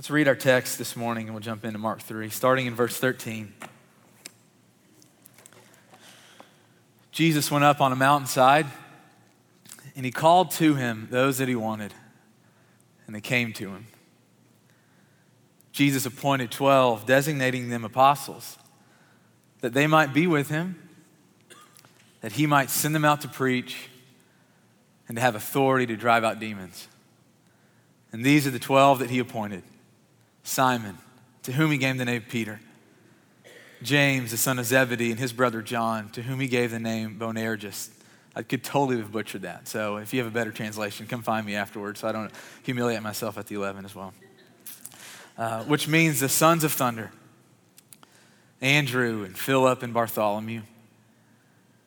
Let's read our text this morning and we'll jump into Mark 3, starting in verse 13. Jesus went up on a mountainside and he called to him those that he wanted, and they came to him. Jesus appointed 12, designating them apostles, that they might be with him, that he might send them out to preach, and to have authority to drive out demons. And these are the 12 that he appointed Simon, to whom he gave the name Peter, James, the son of Zebedee, and his brother John, to whom he gave the name Boanerges. I could totally have butchered that. So if you have a better translation, come find me afterwards so I don't humiliate myself at the 11 as well. Uh, which means the sons of thunder Andrew and Philip and Bartholomew,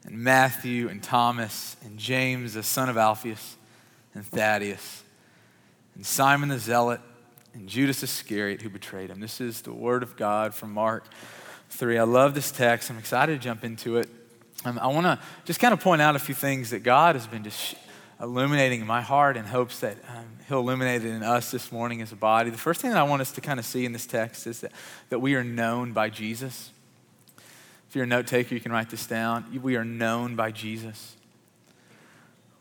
and Matthew and Thomas and James, the son of Alphaeus, and Thaddeus, and Simon the Zealot, and Judas Iscariot who betrayed him. This is the word of God from Mark 3. I love this text. I'm excited to jump into it. Um, I want to just kind of point out a few things that God has been just illuminating in my heart in hopes that um, He'll illuminate it in us this morning as a body. The first thing that I want us to kind of see in this text is that, that we are known by Jesus. If you're a note taker, you can write this down. We are known by Jesus.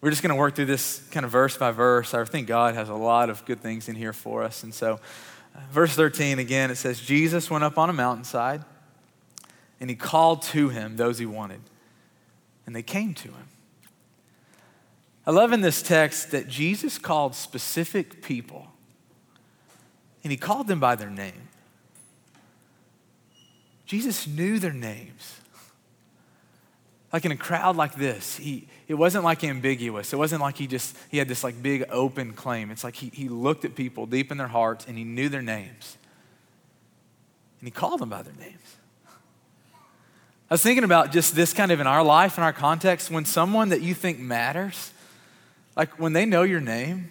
We're just going to work through this kind of verse by verse. I think God has a lot of good things in here for us. And so, uh, verse 13 again, it says, Jesus went up on a mountainside and he called to him those he wanted, and they came to him. I love in this text that Jesus called specific people, and he called them by their name. Jesus knew their names. Like in a crowd like this, he, it wasn't like ambiguous. It wasn't like he just he had this like big open claim. It's like he, he looked at people deep in their hearts and he knew their names. And he called them by their names. I was thinking about just this kind of in our life, in our context, when someone that you think matters, like when they know your name,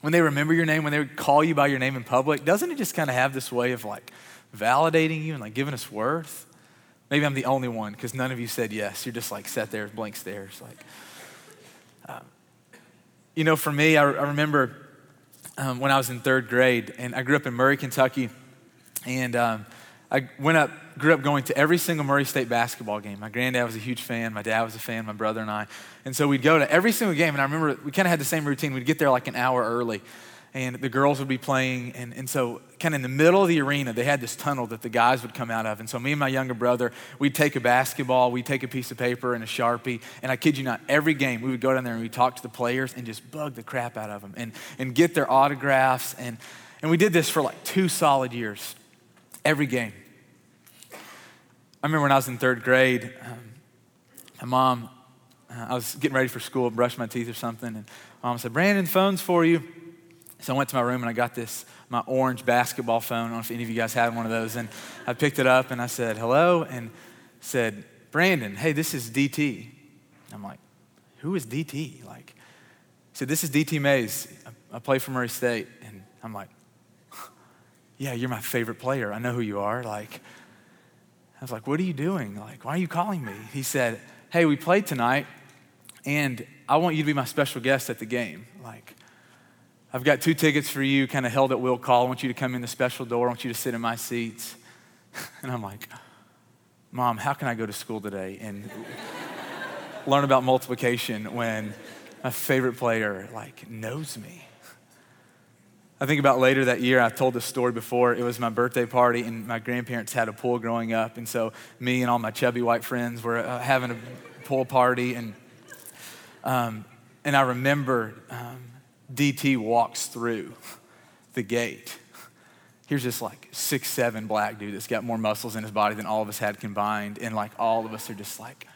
when they remember your name, when they call you by your name in public, doesn't it just kind of have this way of like validating you and like giving us worth? Maybe I'm the only one because none of you said yes. You're just like sat there, with blank stares. Like, um, you know, for me, I, I remember um, when I was in third grade, and I grew up in Murray, Kentucky, and um, I went up, grew up going to every single Murray State basketball game. My granddad was a huge fan, my dad was a fan, my brother and I. And so we'd go to every single game, and I remember we kind of had the same routine. We'd get there like an hour early, and the girls would be playing. And, and so, kind of in the middle of the arena, they had this tunnel that the guys would come out of. And so, me and my younger brother, we'd take a basketball, we'd take a piece of paper and a Sharpie. And I kid you not, every game, we would go down there and we'd talk to the players and just bug the crap out of them and, and get their autographs. And, and we did this for like two solid years, every game. I remember when I was in third grade, um, my mom, uh, I was getting ready for school, brushed my teeth or something, and mom said, Brandon, phone's for you. So I went to my room and I got this, my orange basketball phone. I don't know if any of you guys have one of those. And I picked it up and I said, hello, and said, Brandon, hey, this is DT. I'm like, who is DT? Like, he said, this is DT Mays. I play for Murray State. And I'm like, yeah, you're my favorite player. I know who you are. Like, I was like, What are you doing? Like, why are you calling me? He said, Hey, we played tonight, and I want you to be my special guest at the game. Like, I've got two tickets for you, kind of held at will call. I want you to come in the special door. I want you to sit in my seats. And I'm like, Mom, how can I go to school today and learn about multiplication when my favorite player like knows me? I think about later that year, I've told this story before. It was my birthday party, and my grandparents had a pool growing up. And so, me and all my chubby white friends were uh, having a pool party. And, um, and I remember um, DT walks through the gate. Here's this like six, seven black dude that's got more muscles in his body than all of us had combined. And like all of us are just like,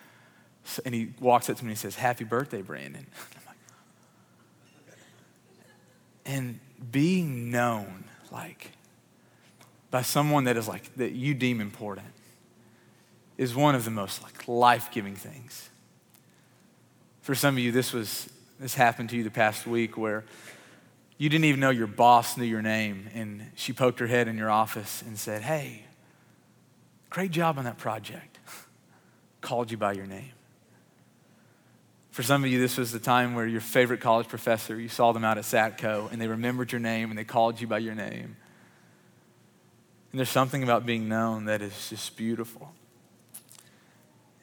and he walks up to me and he says, Happy birthday, Brandon. And being known like by someone that is like that you deem important is one of the most like life-giving things for some of you this was this happened to you the past week where you didn't even know your boss knew your name and she poked her head in your office and said hey great job on that project called you by your name for some of you, this was the time where your favorite college professor, you saw them out at SATCO and they remembered your name and they called you by your name. And there's something about being known that is just beautiful.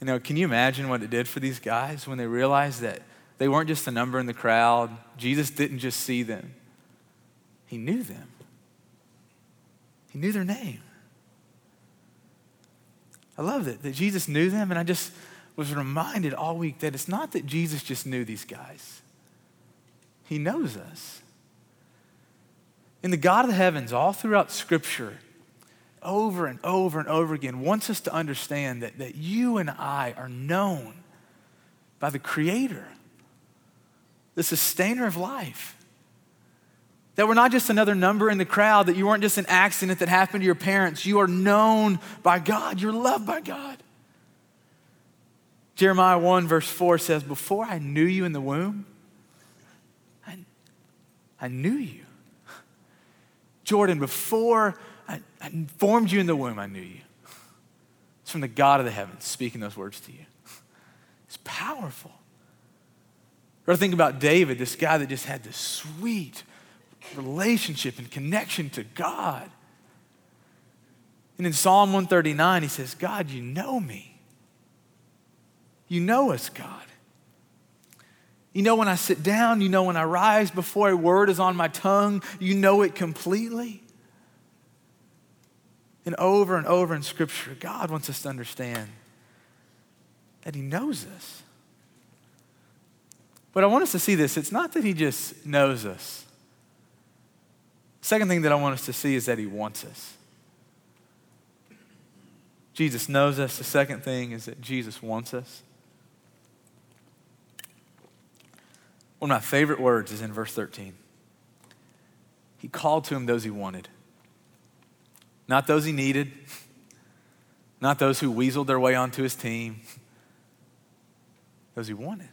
You know, can you imagine what it did for these guys when they realized that they weren't just a number in the crowd? Jesus didn't just see them, He knew them, He knew their name. I love that, that Jesus knew them, and I just was reminded all week that it's not that Jesus just knew these guys, He knows us. In the God of the heavens, all throughout Scripture, over and over and over again, wants us to understand that, that you and I are known by the Creator, the sustainer of life. That we're not just another number in the crowd, that you weren't just an accident that happened to your parents. You are known by God, you're loved by God. Jeremiah 1, verse 4 says, Before I knew you in the womb, I, I knew you. Jordan, before I, I formed you in the womb, I knew you. It's from the God of the heavens speaking those words to you. It's powerful. Or think about David, this guy that just had this sweet, relationship and connection to God. And in Psalm 139, he says, God, you know me. You know us, God. You know when I sit down, you know when I rise, before a word is on my tongue, you know it completely. And over and over in Scripture, God wants us to understand that He knows us. But I want us to see this it's not that He just knows us, Second thing that I want us to see is that he wants us. Jesus knows us. The second thing is that Jesus wants us. One of my favorite words is in verse 13. He called to him those he wanted, not those he needed, not those who weaseled their way onto his team, those he wanted.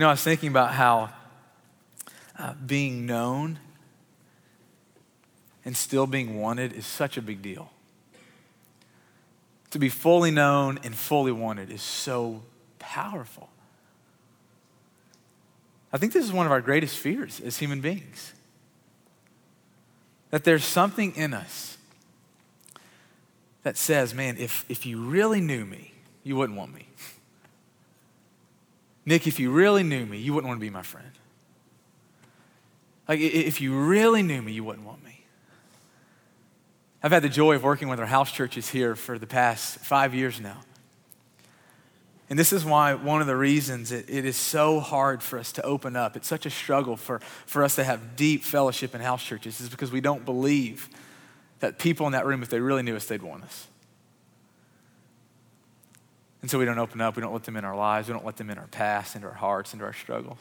You know, I was thinking about how uh, being known and still being wanted is such a big deal. To be fully known and fully wanted is so powerful. I think this is one of our greatest fears as human beings. That there's something in us that says, man, if, if you really knew me, you wouldn't want me. Nick, if you really knew me, you wouldn't want to be my friend. Like, if you really knew me, you wouldn't want me. I've had the joy of working with our house churches here for the past five years now. And this is why one of the reasons it, it is so hard for us to open up, it's such a struggle for, for us to have deep fellowship in house churches, is because we don't believe that people in that room, if they really knew us, they'd want us. And so we don't open up, we don't let them in our lives, we don't let them in our past, into our hearts, into our struggles.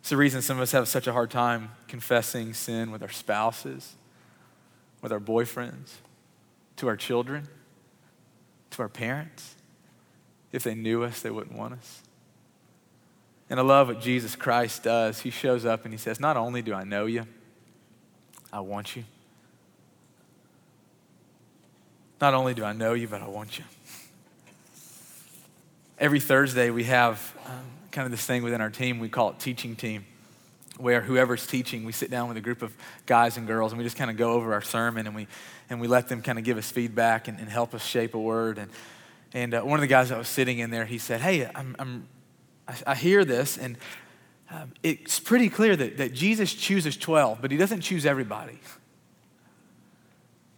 It's the reason some of us have such a hard time confessing sin with our spouses, with our boyfriends, to our children, to our parents. If they knew us, they wouldn't want us. And I love what Jesus Christ does. He shows up and he says, Not only do I know you, I want you. Not only do I know you, but I want you. Every Thursday, we have um, kind of this thing within our team. We call it teaching team, where whoever's teaching, we sit down with a group of guys and girls and we just kind of go over our sermon and we, and we let them kind of give us feedback and, and help us shape a word. And, and uh, one of the guys that was sitting in there, he said, Hey, I'm, I'm, I, I hear this, and um, it's pretty clear that, that Jesus chooses 12, but he doesn't choose everybody.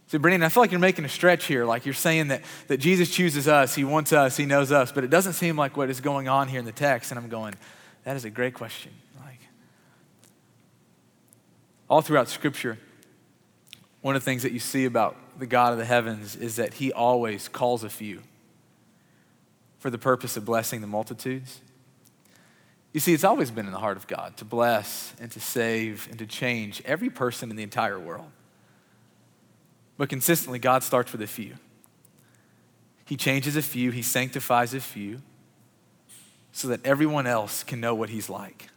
So, Brandon, I feel like you're making a stretch here. Like you're saying that, that Jesus chooses us, he wants us, he knows us, but it doesn't seem like what is going on here in the text. And I'm going, that is a great question. Like, all throughout Scripture, one of the things that you see about the God of the heavens is that he always calls a few for the purpose of blessing the multitudes. You see, it's always been in the heart of God to bless and to save and to change every person in the entire world. But consistently, God starts with a few. He changes a few, He sanctifies a few, so that everyone else can know what He's like,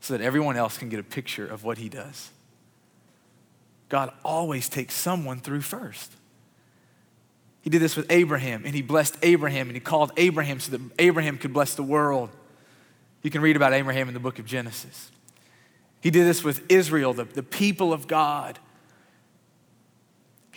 so that everyone else can get a picture of what He does. God always takes someone through first. He did this with Abraham, and He blessed Abraham, and He called Abraham so that Abraham could bless the world. You can read about Abraham in the book of Genesis. He did this with Israel, the, the people of God.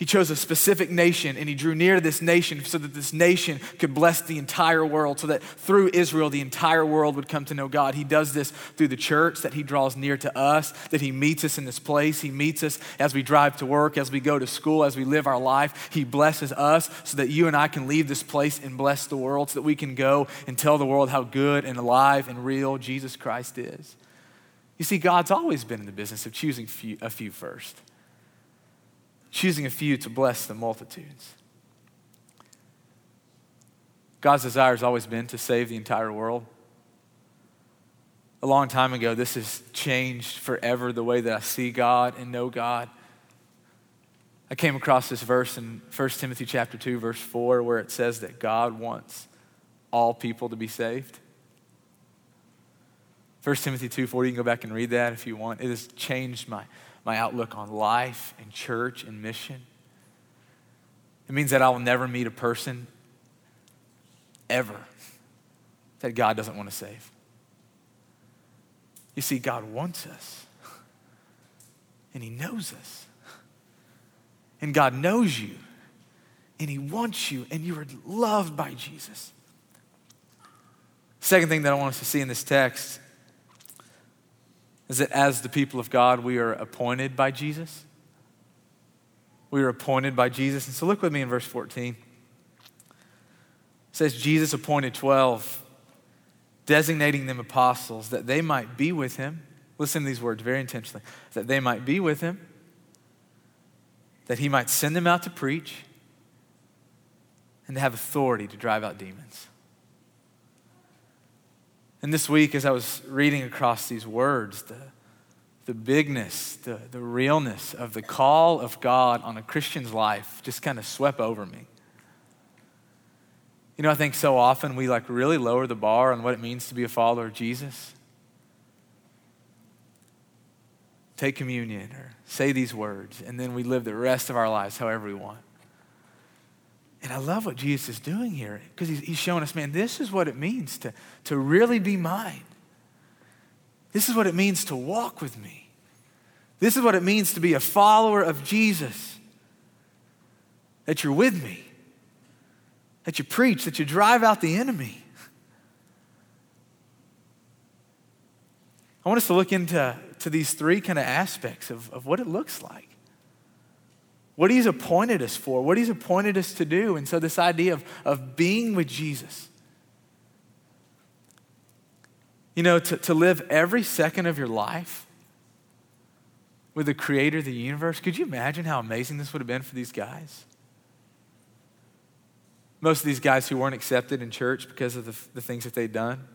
He chose a specific nation and he drew near to this nation so that this nation could bless the entire world, so that through Israel, the entire world would come to know God. He does this through the church, that he draws near to us, that he meets us in this place. He meets us as we drive to work, as we go to school, as we live our life. He blesses us so that you and I can leave this place and bless the world, so that we can go and tell the world how good and alive and real Jesus Christ is. You see, God's always been in the business of choosing a few first choosing a few to bless the multitudes. God's desire has always been to save the entire world. A long time ago, this has changed forever the way that I see God and know God. I came across this verse in 1 Timothy chapter 2 verse 4 where it says that God wants all people to be saved. 1 Timothy 2:4 you can go back and read that if you want. It has changed my my outlook on life and church and mission. It means that I will never meet a person ever that God doesn't want to save. You see, God wants us, and He knows us. And God knows you, and He wants you, and you are loved by Jesus. Second thing that I want us to see in this text is that as the people of God, we are appointed by Jesus. We are appointed by Jesus. And so look with me in verse 14. It says, Jesus appointed 12, designating them apostles that they might be with him. Listen to these words very intentionally that they might be with him, that he might send them out to preach, and to have authority to drive out demons. And this week, as I was reading across these words, the, the bigness, the, the realness of the call of God on a Christian's life just kind of swept over me. You know, I think so often we like really lower the bar on what it means to be a follower of Jesus. Take communion or say these words, and then we live the rest of our lives however we want. And I love what Jesus is doing here because he's, he's showing us, man, this is what it means to, to really be mine. This is what it means to walk with me. This is what it means to be a follower of Jesus. That you're with me, that you preach, that you drive out the enemy. I want us to look into to these three kind of aspects of, of what it looks like what he's appointed us for, what he's appointed us to do. And so, this idea of, of being with Jesus, you know, to, to live every second of your life with the creator of the universe, could you imagine how amazing this would have been for these guys? Most of these guys who weren't accepted in church because of the, the things that they'd done.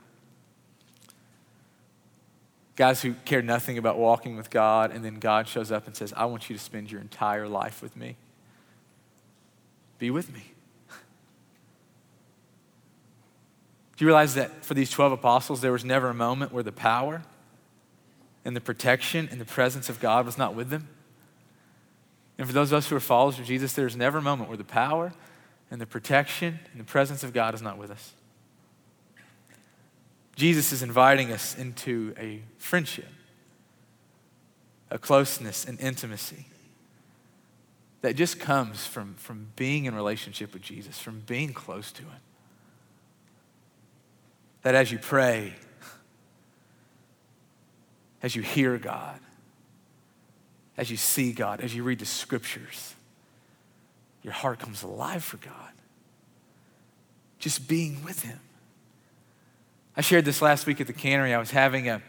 Guys who care nothing about walking with God, and then God shows up and says, I want you to spend your entire life with me. Be with me. Do you realize that for these 12 apostles, there was never a moment where the power and the protection and the presence of God was not with them? And for those of us who are followers of Jesus, there's never a moment where the power and the protection and the presence of God is not with us. Jesus is inviting us into a friendship, a closeness, and intimacy that just comes from, from being in relationship with Jesus, from being close to Him. That as you pray, as you hear God, as you see God, as you read the scriptures, your heart comes alive for God. Just being with Him. I shared this last week at the cannery. I was having a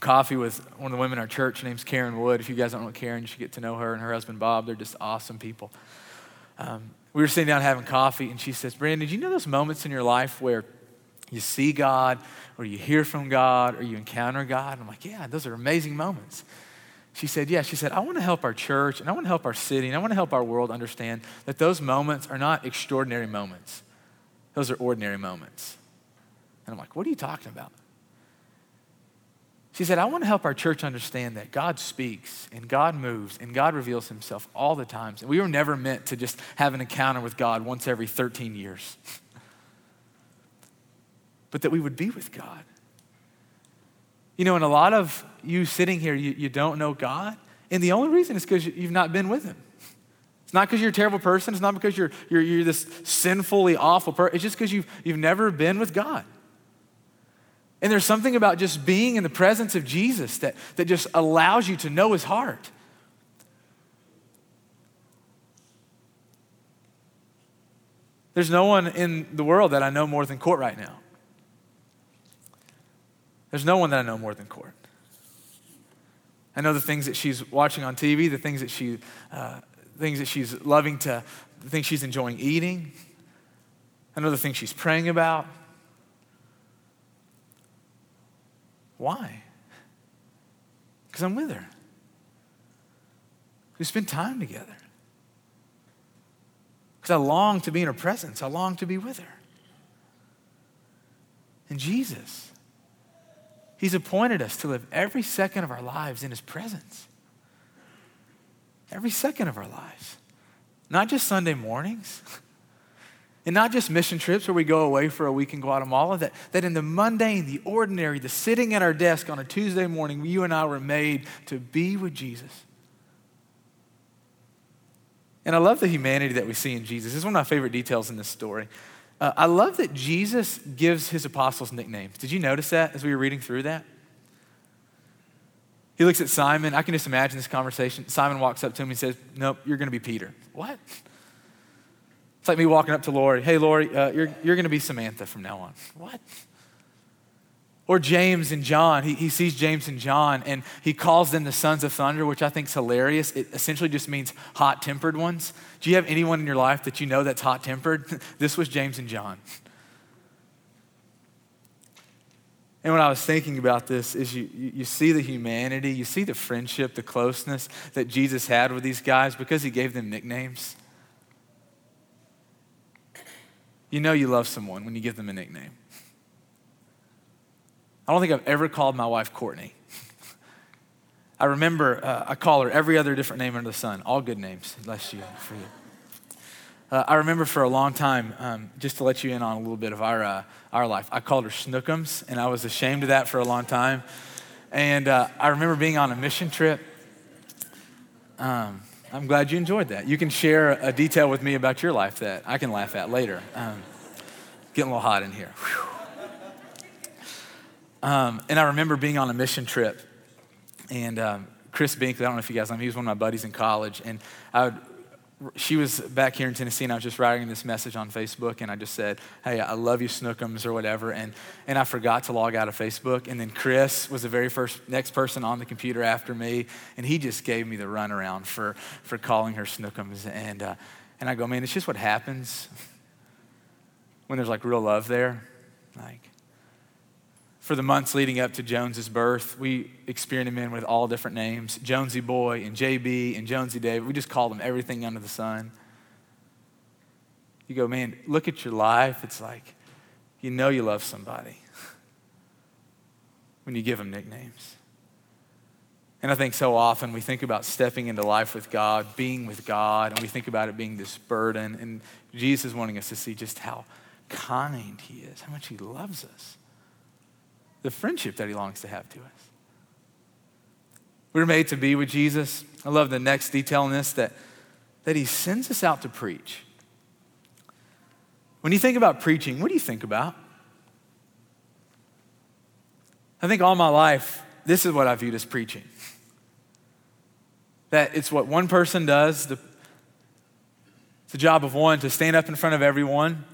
coffee with one of the women in our church. Her name's Karen Wood. If you guys don't know Karen, you should get to know her and her husband Bob. They're just awesome people. Um, we were sitting down having coffee, and she says, Brandon, did you know those moments in your life where you see God, or you hear from God, or you encounter God? And I'm like, yeah, those are amazing moments. She said, yeah. She said, I want to help our church, and I want to help our city, and I want to help our world understand that those moments are not extraordinary moments. Those are ordinary moments. And I'm like, what are you talking about? She said, I want to help our church understand that God speaks and God moves and God reveals himself all the times. And we were never meant to just have an encounter with God once every 13 years, but that we would be with God. You know, and a lot of you sitting here, you, you don't know God. And the only reason is because you've not been with Him. It's not because you're a terrible person. It's not because you're, you're, you're this sinfully awful person. It's just because you've, you've never been with God. And there's something about just being in the presence of Jesus that, that just allows you to know His heart. There's no one in the world that I know more than Court right now. There's no one that I know more than Court. I know the things that she's watching on TV, the things that she, uh, things that she's loving to, the things she's enjoying eating. I know the things she's praying about. Why? Because I'm with her. We spend time together. Because I long to be in her presence. I long to be with her. And Jesus, He's appointed us to live every second of our lives in His presence. Every second of our lives. Not just Sunday mornings, and not just mission trips where we go away for a week in Guatemala, that, that in the mundane, the ordinary, the sitting at our desk on a Tuesday morning, you and I were made to be with Jesus. And I love the humanity that we see in Jesus. This is one of my favorite details in this story. Uh, I love that Jesus gives his apostles nicknames. Did you notice that as we were reading through that? He looks at Simon. I can just imagine this conversation. Simon walks up to him and says, Nope, you're going to be Peter. What? It's like me walking up to Lori. Hey, Lori, uh, you're, you're going to be Samantha from now on. What? Or James and John. He, he sees James and John and he calls them the sons of thunder, which I think is hilarious. It essentially just means hot tempered ones. Do you have anyone in your life that you know that's hot tempered? this was James and John. And when I was thinking about this, is you, you see the humanity, you see the friendship, the closeness that Jesus had with these guys because he gave them nicknames. You know you love someone when you give them a nickname. I don't think I've ever called my wife Courtney. I remember uh, I call her every other different name under the sun, all good names, bless you for you. Uh, I remember for a long time, um, just to let you in on a little bit of our, uh, our life, I called her Snookums, and I was ashamed of that for a long time. And uh, I remember being on a mission trip. Um, I'm glad you enjoyed that. You can share a detail with me about your life that I can laugh at later. Um, getting a little hot in here. Um, and I remember being on a mission trip, and um, Chris Binkley, I don't know if you guys know him, he was one of my buddies in college, and I would, she was back here in Tennessee, and I was just writing this message on Facebook, and I just said, "Hey, I love you, Snookums, or whatever," and and I forgot to log out of Facebook, and then Chris was the very first next person on the computer after me, and he just gave me the runaround for for calling her Snookums, and uh, and I go, man, it's just what happens when there's like real love there, like for the months leading up to Jones's birth, we experienced him with all different names Jonesy Boy and JB and Jonesy David. We just called him everything under the sun. You go, man, look at your life. It's like you know you love somebody when you give them nicknames. And I think so often we think about stepping into life with God, being with God, and we think about it being this burden. And Jesus is wanting us to see just how kind He is, how much He loves us the friendship that he longs to have to us. We are made to be with Jesus. I love the next detail in this that, that he sends us out to preach. When you think about preaching, what do you think about? I think all my life, this is what I viewed as preaching. That it's what one person does, the, it's the job of one to stand up in front of everyone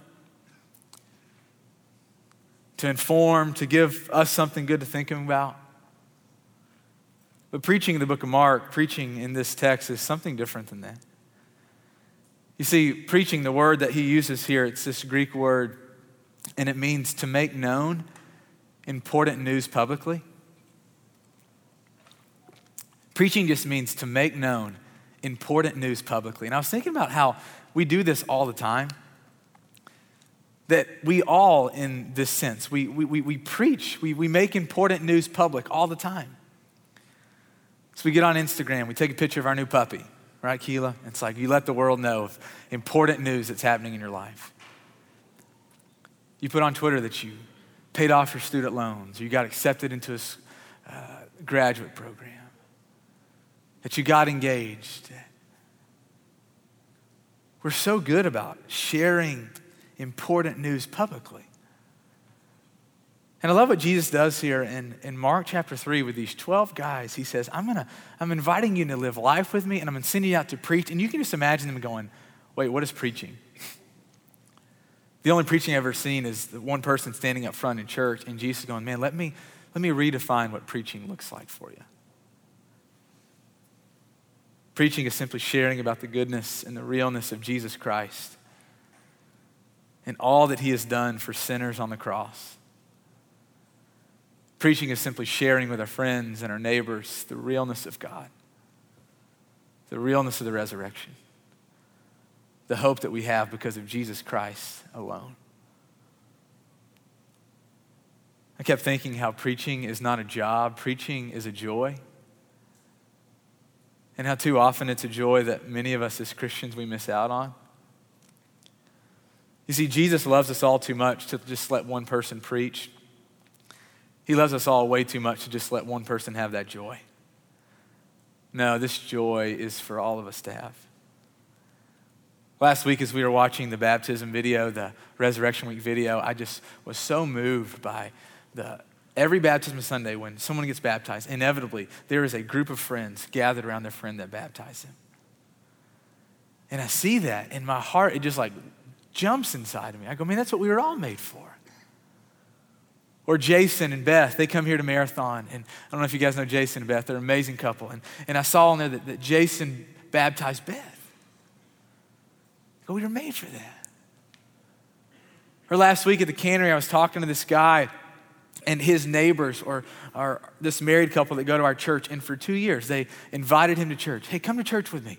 to inform, to give us something good to think about. But preaching in the book of Mark, preaching in this text is something different than that. You see, preaching, the word that he uses here, it's this Greek word, and it means to make known important news publicly. Preaching just means to make known important news publicly. And I was thinking about how we do this all the time that we all, in this sense, we, we, we, we preach, we, we make important news public all the time. So we get on Instagram, we take a picture of our new puppy, right, Keela? It's like you let the world know of important news that's happening in your life. You put on Twitter that you paid off your student loans, you got accepted into uh, graduate program, that you got engaged. We're so good about sharing important news publicly. And I love what Jesus does here in, in Mark chapter 3 with these 12 guys. He says, I'm, gonna, I'm inviting you to live life with me, and I'm going to send you out to preach. And you can just imagine them going, Wait, what is preaching? The only preaching I've ever seen is the one person standing up front in church, and Jesus going, Man, let me, let me redefine what preaching looks like for you. Preaching is simply sharing about the goodness and the realness of Jesus Christ and all that he has done for sinners on the cross. Preaching is simply sharing with our friends and our neighbors the realness of God, the realness of the resurrection, the hope that we have because of Jesus Christ alone. I kept thinking how preaching is not a job, preaching is a joy. And how too often it's a joy that many of us as Christians we miss out on. You see, Jesus loves us all too much to just let one person preach. He loves us all way too much to just let one person have that joy. No, this joy is for all of us to have. Last week, as we were watching the baptism video, the Resurrection Week video, I just was so moved by the every baptism Sunday when someone gets baptized, inevitably there is a group of friends gathered around their friend that baptized them. And I see that in my heart, it just like jumps inside of me. I go, man, that's what we were all made for. Or Jason and Beth, they come here to Marathon. And I don't know if you guys know Jason and Beth, they're an amazing couple. And, and I saw in there that, that Jason baptized Beth. But we were made for that. Or last week at the cannery, I was talking to this guy and his neighbors, or, or this married couple that go to our church. And for two years, they invited him to church. Hey, come to church with me.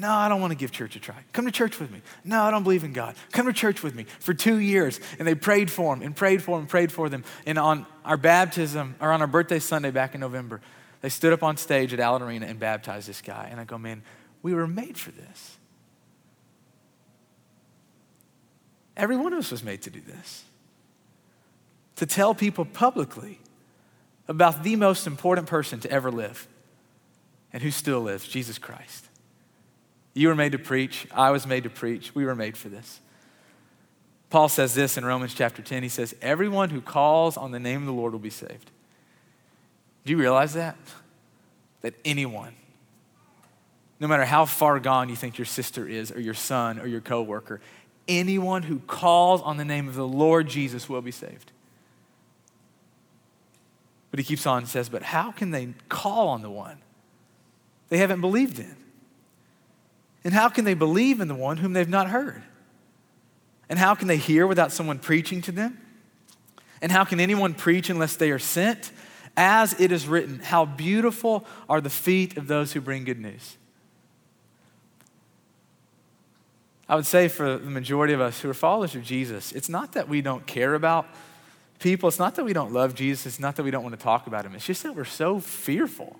No, I don't want to give church a try. Come to church with me. No, I don't believe in God. Come to church with me for two years. And they prayed for him and prayed for him and prayed for them. And on our baptism, or on our birthday Sunday back in November, they stood up on stage at Allen Arena and baptized this guy. And I go, man, we were made for this. Every one of us was made to do this. To tell people publicly about the most important person to ever live and who still lives, Jesus Christ. You were made to preach. I was made to preach. We were made for this. Paul says this in Romans chapter 10. He says, Everyone who calls on the name of the Lord will be saved. Do you realize that? That anyone, no matter how far gone you think your sister is, or your son, or your coworker, anyone who calls on the name of the Lord Jesus will be saved. But he keeps on and says, But how can they call on the one they haven't believed in? And how can they believe in the one whom they've not heard? And how can they hear without someone preaching to them? And how can anyone preach unless they are sent? As it is written, how beautiful are the feet of those who bring good news. I would say for the majority of us who are followers of Jesus, it's not that we don't care about people, it's not that we don't love Jesus, it's not that we don't want to talk about him, it's just that we're so fearful.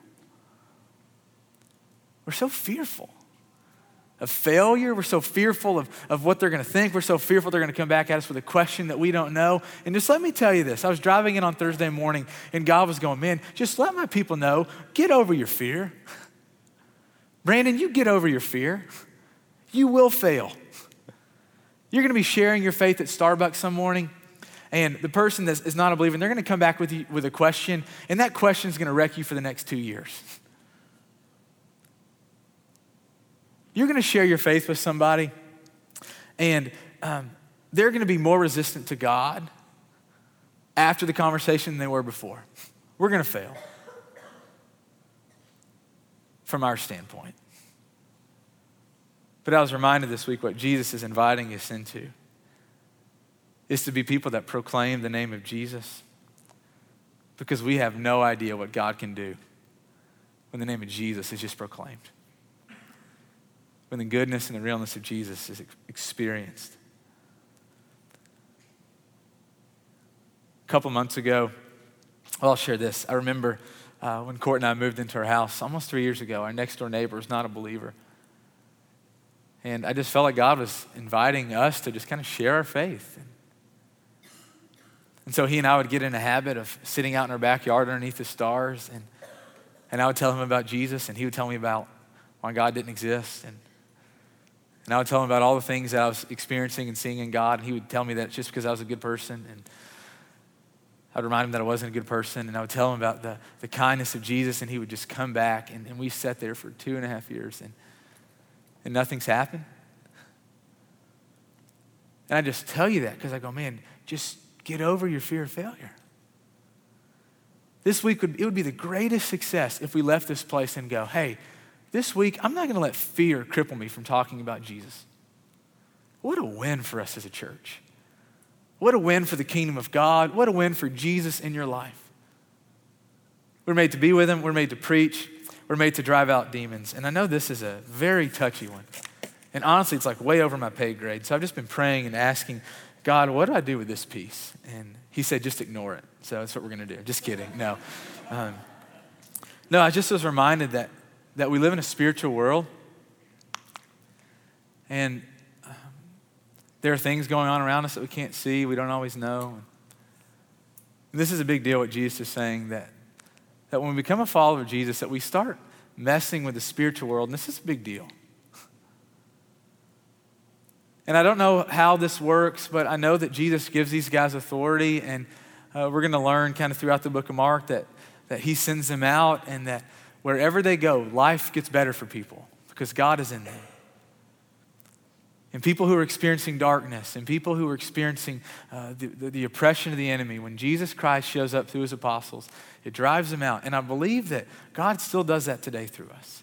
We're so fearful of failure. We're so fearful of, of what they're going to think. We're so fearful they're going to come back at us with a question that we don't know. And just let me tell you this I was driving in on Thursday morning, and God was going, Man, just let my people know, get over your fear. Brandon, you get over your fear. You will fail. You're going to be sharing your faith at Starbucks some morning, and the person that is not a believer, they're going to come back with you with a question, and that question is going to wreck you for the next two years. You're going to share your faith with somebody, and um, they're going to be more resistant to God after the conversation than they were before. We're going to fail from our standpoint. But I was reminded this week what Jesus is inviting us into is to be people that proclaim the name of Jesus because we have no idea what God can do when the name of Jesus is just proclaimed when the goodness and the realness of Jesus is experienced. A couple months ago, well, I'll share this. I remember uh, when Court and I moved into our house almost three years ago, our next door neighbor was not a believer. And I just felt like God was inviting us to just kind of share our faith. And And so he and I would get in a habit of sitting out in our backyard underneath the stars, and, and I would tell him about Jesus, and he would tell me about why God didn't exist. And, and I would tell him about all the things that I was experiencing and seeing in God, and he would tell me that just because I was a good person. And I'd remind him that I wasn't a good person, and I would tell him about the, the kindness of Jesus, and he would just come back. And, and we sat there for two and a half years, and, and nothing's happened. And I just tell you that because I go, man, just get over your fear of failure. This week, would, it would be the greatest success if we left this place and go, hey, this week, I'm not going to let fear cripple me from talking about Jesus. What a win for us as a church. What a win for the kingdom of God. What a win for Jesus in your life. We're made to be with him, we're made to preach, we're made to drive out demons. And I know this is a very touchy one. And honestly, it's like way over my pay grade. So I've just been praying and asking God, what do I do with this piece? And he said, just ignore it. So that's what we're going to do. Just kidding. No. Um, no, I just was reminded that, that we live in a spiritual world. And there are things going on around us that we can't see, we don't always know. This is a big deal what Jesus is saying that, that when we become a follower of Jesus, that we start messing with the spiritual world. And this is a big deal. And I don't know how this works, but I know that Jesus gives these guys authority, and uh, we're going to learn kind of throughout the book of Mark that, that he sends them out, and that wherever they go, life gets better for people because God is in them. And people who are experiencing darkness and people who are experiencing uh, the, the, the oppression of the enemy, when Jesus Christ shows up through his apostles, it drives them out. And I believe that God still does that today through us.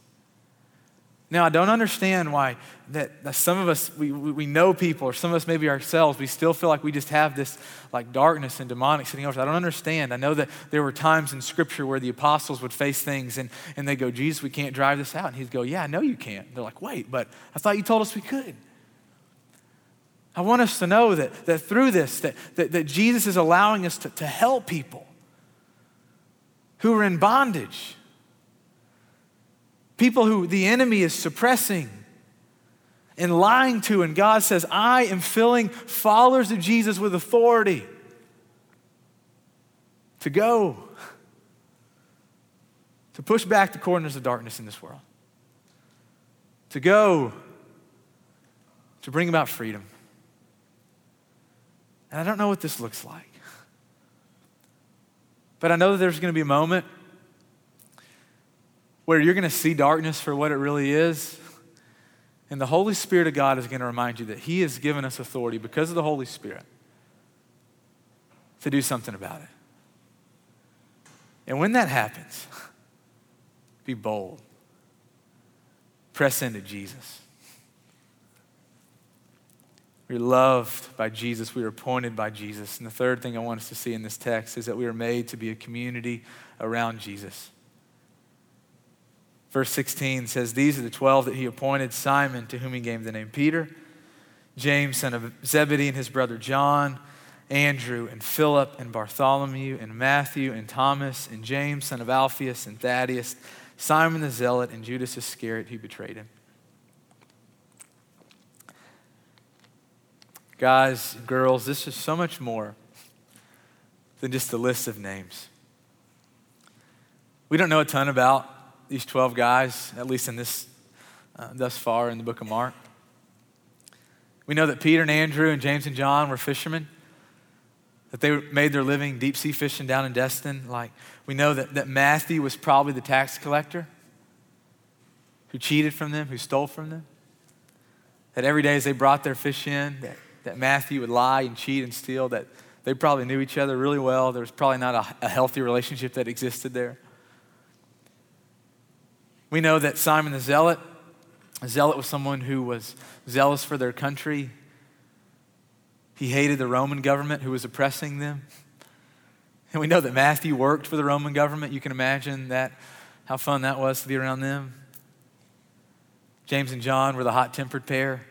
Now, I don't understand why that, that some of us, we, we know people, or some of us maybe ourselves, we still feel like we just have this like darkness and demonic sitting over us. I don't understand. I know that there were times in Scripture where the apostles would face things and, and they go, Jesus, we can't drive this out. And he'd go, Yeah, I know you can't. They're like, Wait, but I thought you told us we could. I want us to know that, that through this, that, that, that Jesus is allowing us to, to help people who are in bondage people who the enemy is suppressing and lying to. And God says, I am filling followers of Jesus with authority to go, to push back the corners of darkness in this world, to go, to bring about freedom. And I don't know what this looks like. But I know that there's going to be a moment where you're going to see darkness for what it really is. And the Holy Spirit of God is going to remind you that He has given us authority because of the Holy Spirit to do something about it. And when that happens, be bold. Press into Jesus. We're loved by Jesus. We are appointed by Jesus. And the third thing I want us to see in this text is that we are made to be a community around Jesus. Verse 16 says, These are the 12 that he appointed Simon, to whom he gave the name Peter, James, son of Zebedee, and his brother John, Andrew, and Philip, and Bartholomew, and Matthew, and Thomas, and James, son of Alphaeus, and Thaddeus, Simon the Zealot, and Judas Iscariot, who betrayed him. Guys, girls, this is so much more than just a list of names. We don't know a ton about these 12 guys, at least in this, uh, thus far in the book of Mark. We know that Peter and Andrew and James and John were fishermen, that they made their living deep sea fishing down in Destin. Like, we know that, that Matthew was probably the tax collector who cheated from them, who stole from them. That every day as they brought their fish in, that, that Matthew would lie and cheat and steal, that they probably knew each other really well. There was probably not a, a healthy relationship that existed there. We know that Simon the Zealot, a zealot was someone who was zealous for their country. He hated the Roman government who was oppressing them. And we know that Matthew worked for the Roman government. You can imagine that how fun that was to be around them. James and John were the hot-tempered pair.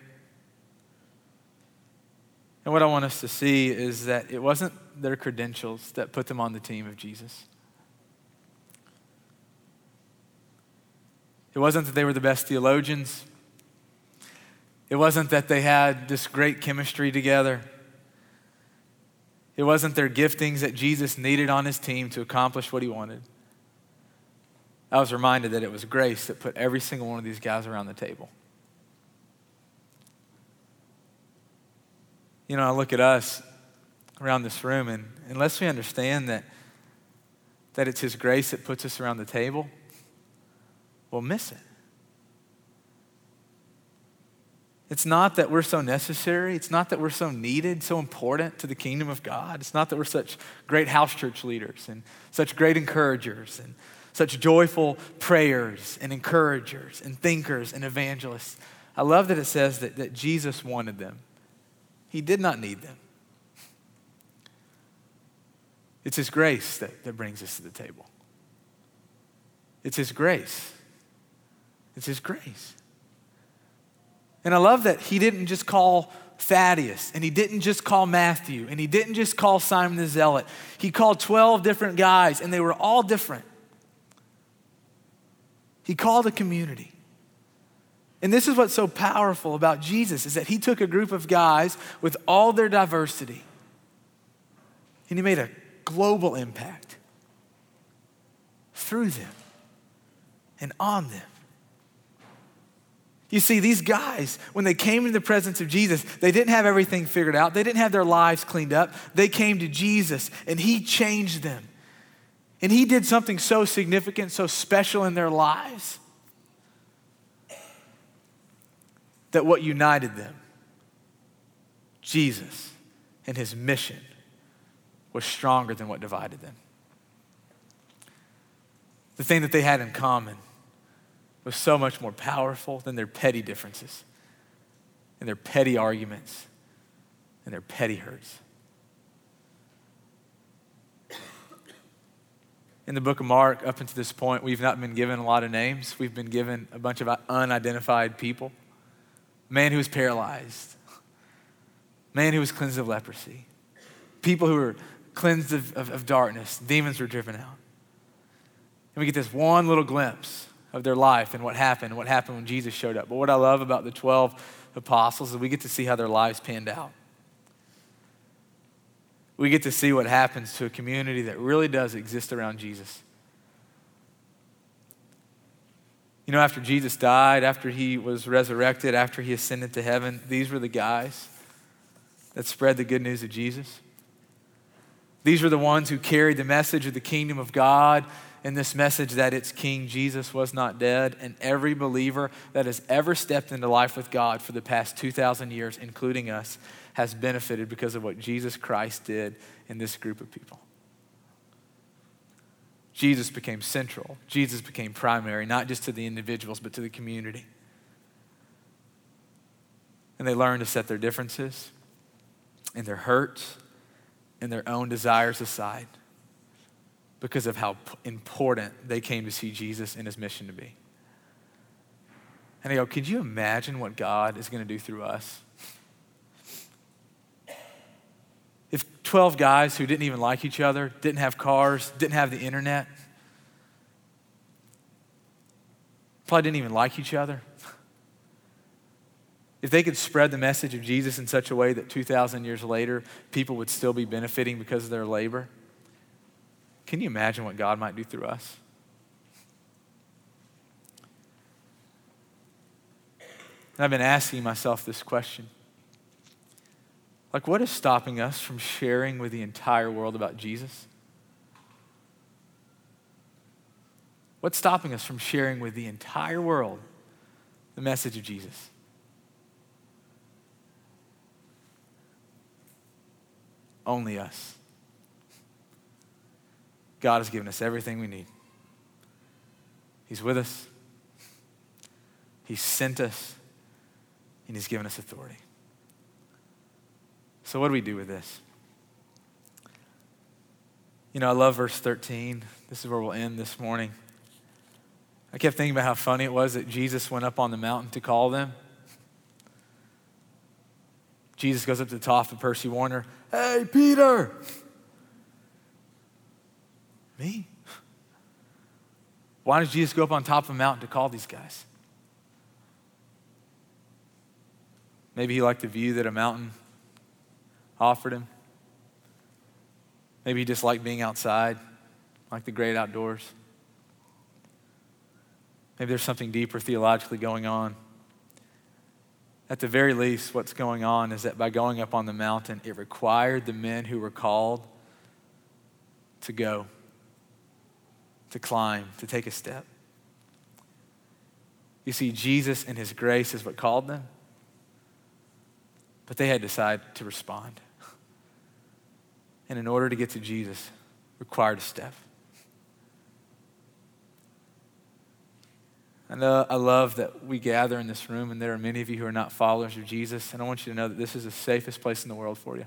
And what I want us to see is that it wasn't their credentials that put them on the team of Jesus. It wasn't that they were the best theologians. It wasn't that they had this great chemistry together. It wasn't their giftings that Jesus needed on his team to accomplish what he wanted. I was reminded that it was grace that put every single one of these guys around the table. You know, I look at us around this room, and unless we understand that, that it's His grace that puts us around the table, we'll miss it. It's not that we're so necessary. It's not that we're so needed, so important to the kingdom of God. It's not that we're such great house church leaders and such great encouragers and such joyful prayers and encouragers and thinkers and evangelists. I love that it says that, that Jesus wanted them. He did not need them. It's His grace that, that brings us to the table. It's His grace. It's His grace. And I love that He didn't just call Thaddeus, and He didn't just call Matthew, and He didn't just call Simon the Zealot. He called 12 different guys, and they were all different. He called a community. And this is what's so powerful about Jesus is that he took a group of guys with all their diversity and he made a global impact through them and on them. You see, these guys, when they came into the presence of Jesus, they didn't have everything figured out. They didn't have their lives cleaned up. They came to Jesus and He changed them. And He did something so significant, so special in their lives that what united them, Jesus and his mission, was stronger than what divided them. The thing that they had in common was so much more powerful than their petty differences and their petty arguments and their petty hurts. In the book of Mark, up until this point, we've not been given a lot of names. We've been given a bunch of unidentified people man who was paralyzed, man who was cleansed of leprosy, people who were cleansed of, of, of darkness, demons were driven out. And we get this one little glimpse of their life and what happened, what happened when Jesus showed up. But what I love about the 12 apostles is we get to see how their lives panned out. We get to see what happens to a community that really does exist around Jesus. You know, after Jesus died, after he was resurrected, after he ascended to heaven, these were the guys that spread the good news of Jesus. These were the ones who carried the message of the kingdom of God and this message that its King Jesus was not dead. And every believer that has ever stepped into life with God for the past 2,000 years, including us, has benefited because of what Jesus Christ did in this group of people. Jesus became central. Jesus became primary, not just to the individuals, but to the community. And they learned to set their differences and their hurts and their own desires aside because of how important they came to see Jesus and his mission to be. And I go, could you imagine what God is going to do through us? If 12 guys who didn't even like each other, didn't have cars, didn't have the internet, probably didn't even like each other, if they could spread the message of Jesus in such a way that 2,000 years later, people would still be benefiting because of their labor, can you imagine what God might do through us? And I've been asking myself this question like, what is stopping us from sharing with the entire world about Jesus? What's stopping us from sharing with the entire world the message of Jesus? Only us. God has given us everything we need. He's with us, He's sent us, and He's given us authority. So, what do we do with this? You know, I love verse 13. This is where we'll end this morning. I kept thinking about how funny it was that Jesus went up on the mountain to call them. Jesus goes up to the top of Percy Warner. Hey, Peter! Me? Why did Jesus go up on top of a mountain to call these guys? Maybe he liked the view that a mountain offered him. Maybe he just liked being outside, like the great outdoors. Maybe there's something deeper theologically going on. At the very least, what's going on is that by going up on the mountain, it required the men who were called to go, to climb, to take a step. You see, Jesus and his grace is what called them, but they had decided to respond. And in order to get to Jesus, required a step. I know I love that we gather in this room, and there are many of you who are not followers of Jesus, and I want you to know that this is the safest place in the world for you.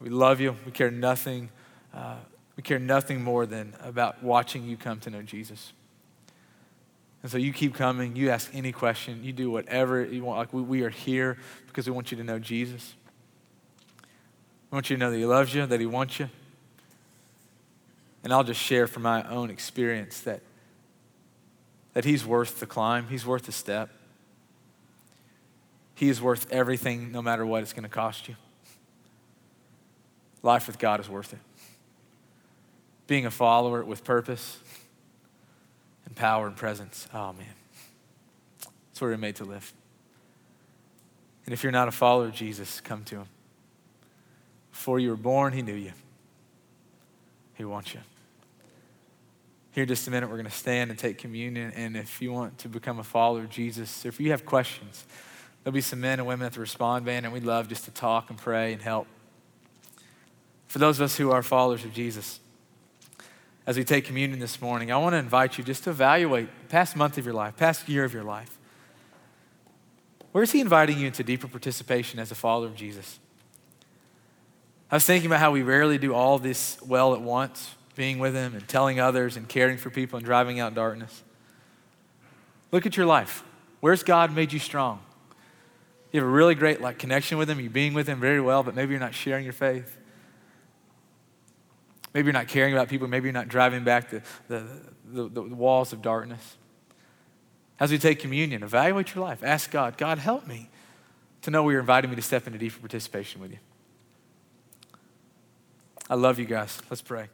We love you. We care nothing. Uh, we care nothing more than about watching you come to know Jesus. And so you keep coming. You ask any question. You do whatever you want. Like we, we are here because we want you to know Jesus. We want you to know that He loves you, that He wants you. And I'll just share from my own experience that that He's worth the climb, He's worth the step. He is worth everything, no matter what it's going to cost you. Life with God is worth it. Being a follower with purpose and power and presence, oh man, that's where we're made to live. And if you're not a follower of Jesus, come to Him. Before you were born, He knew you, He wants you here just a minute, we're going to stand and take communion. And if you want to become a follower of Jesus, or if you have questions, there'll be some men and women at the Respond Band, and we'd love just to talk and pray and help. For those of us who are followers of Jesus, as we take communion this morning, I want to invite you just to evaluate past month of your life, past year of your life. Where is He inviting you into deeper participation as a follower of Jesus? I was thinking about how we rarely do all this well at once being with Him and telling others and caring for people and driving out darkness. Look at your life. Where's God made you strong? You have a really great like connection with Him. You're being with Him very well, but maybe you're not sharing your faith. Maybe you're not caring about people. Maybe you're not driving back the, the, the, the walls of darkness. As we take communion, evaluate your life. Ask God, God, help me to know where you're inviting me to step into deeper participation with you. I love you guys. Let's pray.